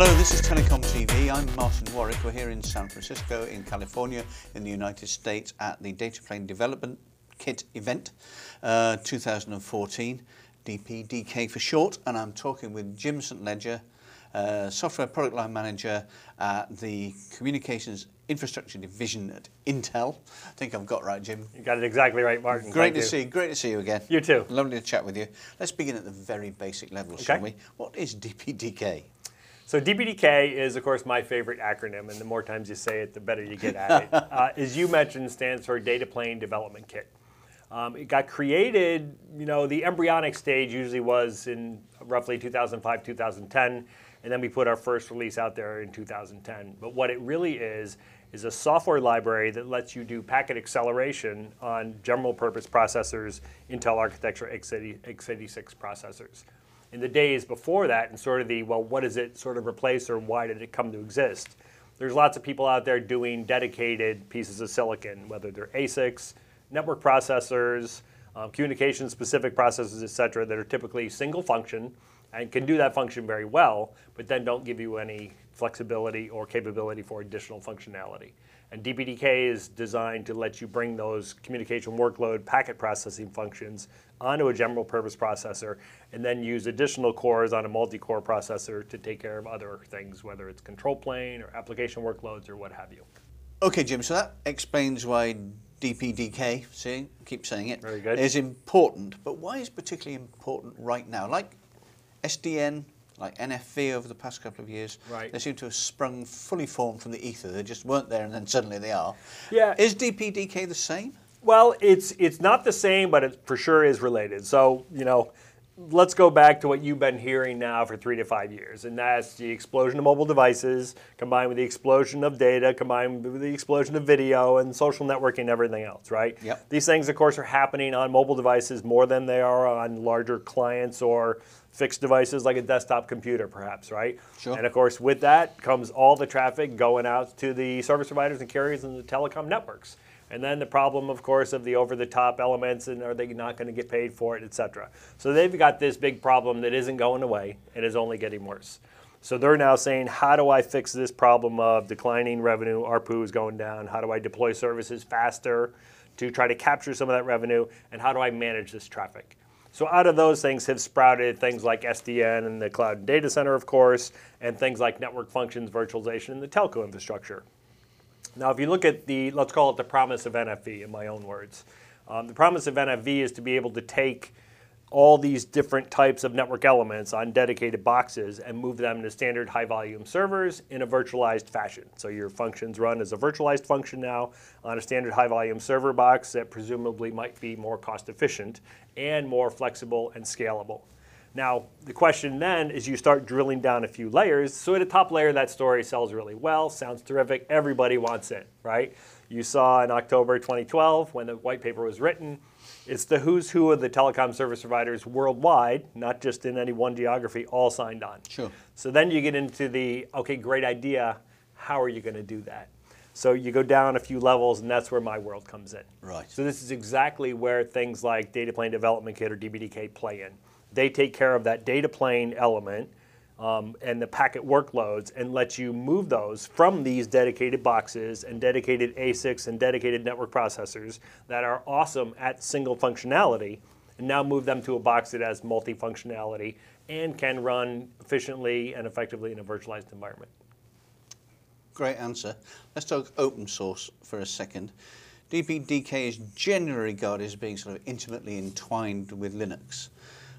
Hello, this is Telecom TV. I'm Martin Warwick. We're here in San Francisco, in California, in the United States, at the Data Plane Development Kit event uh, 2014, DPDK for short. And I'm talking with Jim St. Leger, uh, Software Product Line Manager at the Communications Infrastructure Division at Intel. I think I've got right, Jim. You got it exactly right, Martin. Great Thank to you. see, great to see you again. You too. Lovely to chat with you. Let's begin at the very basic level, shall we? What is DPDK? So DPDK is, of course, my favorite acronym, and the more times you say it, the better you get at it. Uh, as you mentioned, stands for Data Plane Development Kit. Um, it got created, you know, the embryonic stage usually was in roughly 2005, 2010, and then we put our first release out there in 2010. But what it really is, is a software library that lets you do packet acceleration on general purpose processors, Intel architecture x80, x86 processors. In the days before that, and sort of the, well, what does it sort of replace or why did it come to exist? There's lots of people out there doing dedicated pieces of silicon, whether they're ASICs, network processors, um, communication specific processors, et cetera, that are typically single function and can do that function very well, but then don't give you any flexibility or capability for additional functionality. And DPDK is designed to let you bring those communication workload packet processing functions onto a general purpose processor and then use additional cores on a multi-core processor to take care of other things, whether it's control plane or application workloads or what have you. Okay, Jim, so that explains why DPDK, see, keep saying it, Very good. is important. But why is particularly important right now? Like SDN, like NFV over the past couple of years, Right. they seem to have sprung fully formed from the ether. They just weren't there and then suddenly they are. Yeah. Is DPDK the same? Well, it's it's not the same, but it for sure is related. So you know, let's go back to what you've been hearing now for three to five years, and that's the explosion of mobile devices combined with the explosion of data, combined with the explosion of video and social networking and everything else, right? Yep. These things, of course, are happening on mobile devices more than they are on larger clients or fixed devices like a desktop computer, perhaps, right? Sure. And of course, with that comes all the traffic going out to the service providers and carriers and the telecom networks. And then the problem, of course, of the over-the-top elements and are they not going to get paid for it, et cetera. So they've got this big problem that isn't going away and is only getting worse. So they're now saying, how do I fix this problem of declining revenue, ARPU is going down, how do I deploy services faster to try to capture some of that revenue, and how do I manage this traffic? So out of those things have sprouted things like SDN and the cloud and data center, of course, and things like network functions, virtualization, and the telco infrastructure. Now, if you look at the, let's call it the promise of NFV in my own words, um, the promise of NFV is to be able to take all these different types of network elements on dedicated boxes and move them to standard high volume servers in a virtualized fashion. So your functions run as a virtualized function now on a standard high volume server box that presumably might be more cost efficient and more flexible and scalable. Now, the question then is you start drilling down a few layers. So at the top layer, that story sells really well, sounds terrific, everybody wants it, right? You saw in October 2012 when the white paper was written, it's the who's who of the telecom service providers worldwide, not just in any one geography, all signed on. Sure. So then you get into the, okay, great idea, how are you going to do that? So you go down a few levels, and that's where my world comes in. Right. So this is exactly where things like Data Plane Development Kit or DPDK play in. They take care of that data plane element um, and the packet workloads and let you move those from these dedicated boxes and dedicated ASICs and dedicated network processors that are awesome at single functionality and now move them to a box that has multifunctionality and can run efficiently and effectively in a virtualized environment. Great answer. Let's talk open source for a second. DPDK is generally regarded as being sort of intimately entwined with Linux.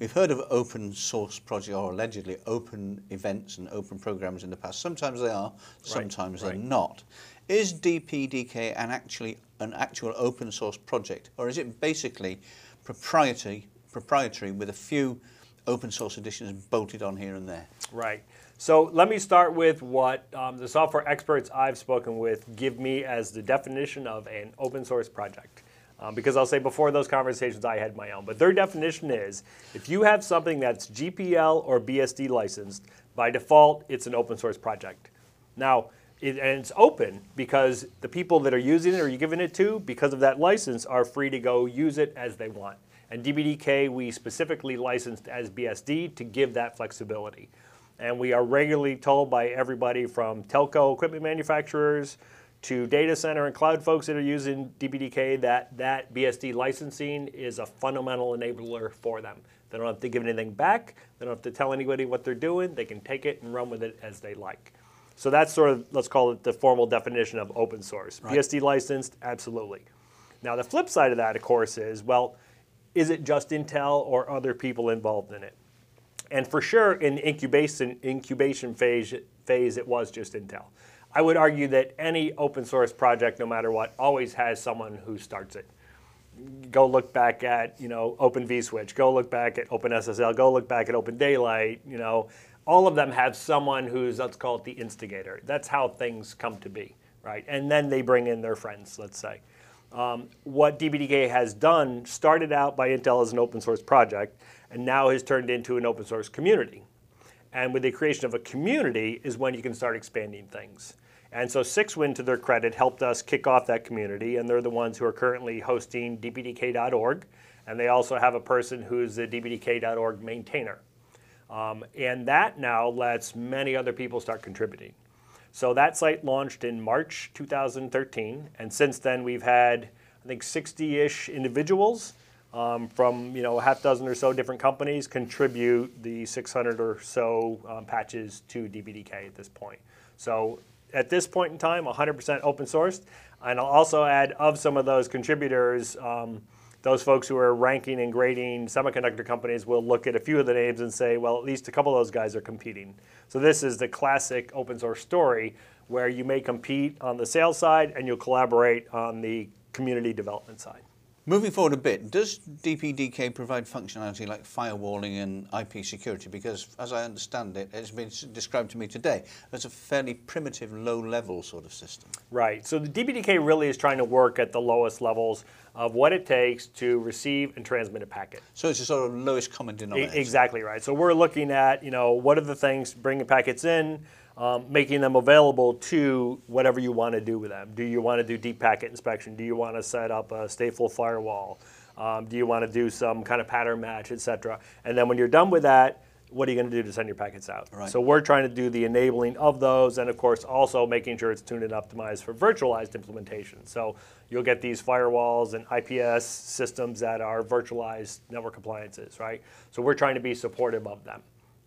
We've heard of open source projects or allegedly open events and open programs in the past. Sometimes they are, sometimes they're right. not. Is DPDK an actually an actual open source project, or is it basically proprietary proprietary with a few open source editions bolted on here and there? Right. So let me start with what um, the software experts I've spoken with give me as the definition of an open source project. Um, because I'll say before those conversations I had my own, but their definition is if you have something that's GPL or BSD licensed, by default it's an open source project. Now, it, and it's open because the people that are using it or you're giving it to, because of that license, are free to go use it as they want. And DPDK we specifically licensed as BSD to give that flexibility. And we are regularly told by everybody from telco equipment manufacturers to data center and cloud folks that are using DPDK that that BSD licensing is a fundamental enabler for them. They don't have to give anything back. They don't have to tell anybody what they're doing. They can take it and run with it as they like. So that's sort of, let's call it the formal definition of open source. Right. BSD licensed, absolutely. Now, the flip side of that, of course, is well, is it just Intel or other people involved in it? And for sure, in the incubation, incubation phase, phase, it was just Intel. I would argue that any open source project, no matter what, always has someone who starts it. Go look back at you know Open vSwitch. Go look back at OpenSSL. Go look back at Open Daylight. You know, all of them have someone who's let's call it the instigator. That's how things come to be, right? And then they bring in their friends. Let's say. Um, what DPDK has done started out by Intel as an open source project and now has turned into an open source community. And with the creation of a community is when you can start expanding things. And so 6WIND, to their credit, helped us kick off that community, and they're the ones who are currently hosting dpdk.org, and they also have a person who's the dpdk.org maintainer. Um, and that now lets many other people start contributing. So that site launched in March 2013, and since then we've had, I think, 60-ish individuals um, from you know a half dozen or so different companies contribute the 600 or so um, patches to DPDK at this point. So at this point in time, 100% open sourced. And I'll also add of some of those contributors, um, those folks who are ranking and grading semiconductor companies will look at a few of the names and say, well, at least a couple of those guys are competing. So this is the classic open source story where you may compete on the sales side and you'll collaborate on the community development side. Moving forward a bit, does DPDK provide functionality like firewalling and IP security? Because as I understand it, it's been described to me today as a fairly primitive, low-level sort of system. Right. So the DPDK really is trying to work at the lowest levels of what it takes to receive and transmit a packet. So it's a sort of lowest common denominator. E exactly right. So we're looking at, you know, what are the things bringing packets in, um, making them available to whatever you want to do with them. Do you want to do deep packet inspection? Do you want to set up a stateful firewall? Um, do you want to do some kind of pattern match, et cetera? And then when you're done with that, what are you going to do to send your packets out? Right. So we're trying to do the enabling of those, and of course also making sure it's tuned and optimized for virtualized implementation. So you'll get these firewalls and IPS systems that are virtualized network appliances, right? So we're trying to be supportive of them.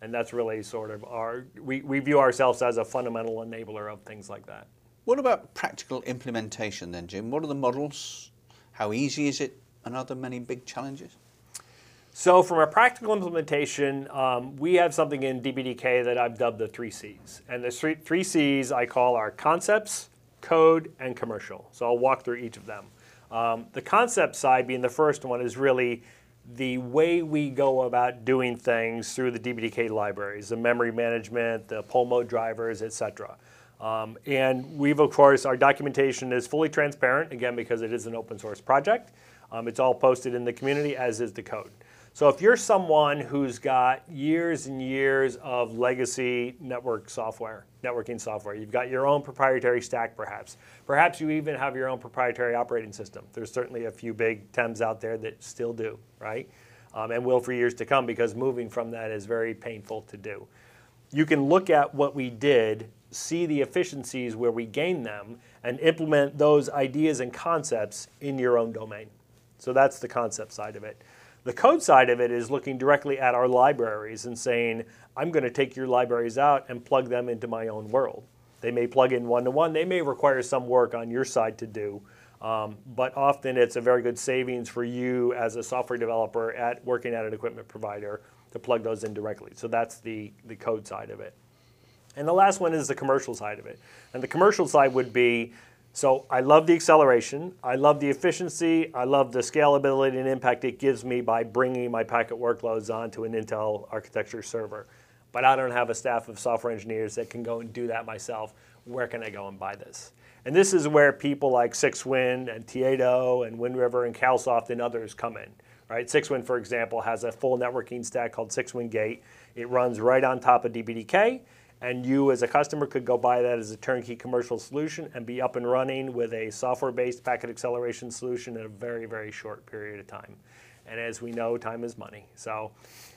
And that's really sort of our, we, we view ourselves as a fundamental enabler of things like that. What about practical implementation then, Jim? What are the models? How easy is it? And are there many big challenges? So from a practical implementation, um, we have something in DPDK that I've dubbed the three C's. And the three, three C's I call our concepts, code, and commercial. So I'll walk through each of them. Um, the concept side being the first one is really the way we go about doing things through the DPDK libraries, the memory management, the poll mode drivers, et cetera. Um, and we've, of course, our documentation is fully transparent, again, because it is an open source project. Um, it's all posted in the community, as is the code. So if you're someone who's got years and years of legacy network software, networking software, you've got your own proprietary stack perhaps. Perhaps you even have your own proprietary operating system. There's certainly a few big TEMs out there that still do, right? Um, and will for years to come because moving from that is very painful to do. You can look at what we did, see the efficiencies where we gained them, and implement those ideas and concepts in your own domain. So that's the concept side of it. The code side of it is looking directly at our libraries and saying, I'm going to take your libraries out and plug them into my own world. They may plug in one to one, they may require some work on your side to do, um, but often it's a very good savings for you as a software developer at working at an equipment provider to plug those in directly. So that's the, the code side of it. And the last one is the commercial side of it. And the commercial side would be so I love the acceleration, I love the efficiency, I love the scalability and impact it gives me by bringing my packet workloads onto an Intel architecture server. But I don't have a staff of software engineers that can go and do that myself. Where can I go and buy this? And this is where people like 6WIND and Tieto oh and WindRiver and CalSoft and others come in. Right? 6WIND, for example, has a full networking stack called 6WINDGate. It runs right on top of DPDK and you as a customer could go buy that as a turnkey commercial solution and be up and running with a software-based packet acceleration solution in a very, very short period of time. And as we know, time is money. So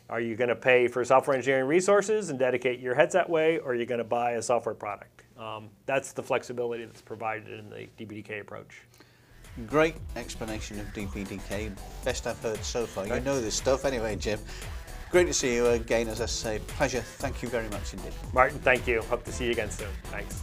are you going to pay for software engineering resources and dedicate your heads that way, or are you going to buy a software product? Um, that's the flexibility that's provided in the DPDK approach. Great explanation of DPDK, Best I've heard so far. You know this stuff anyway, Jim. Great to see you again, as I say. Pleasure. Thank you very much indeed. Martin, thank you. Hope to see you again soon. Thanks.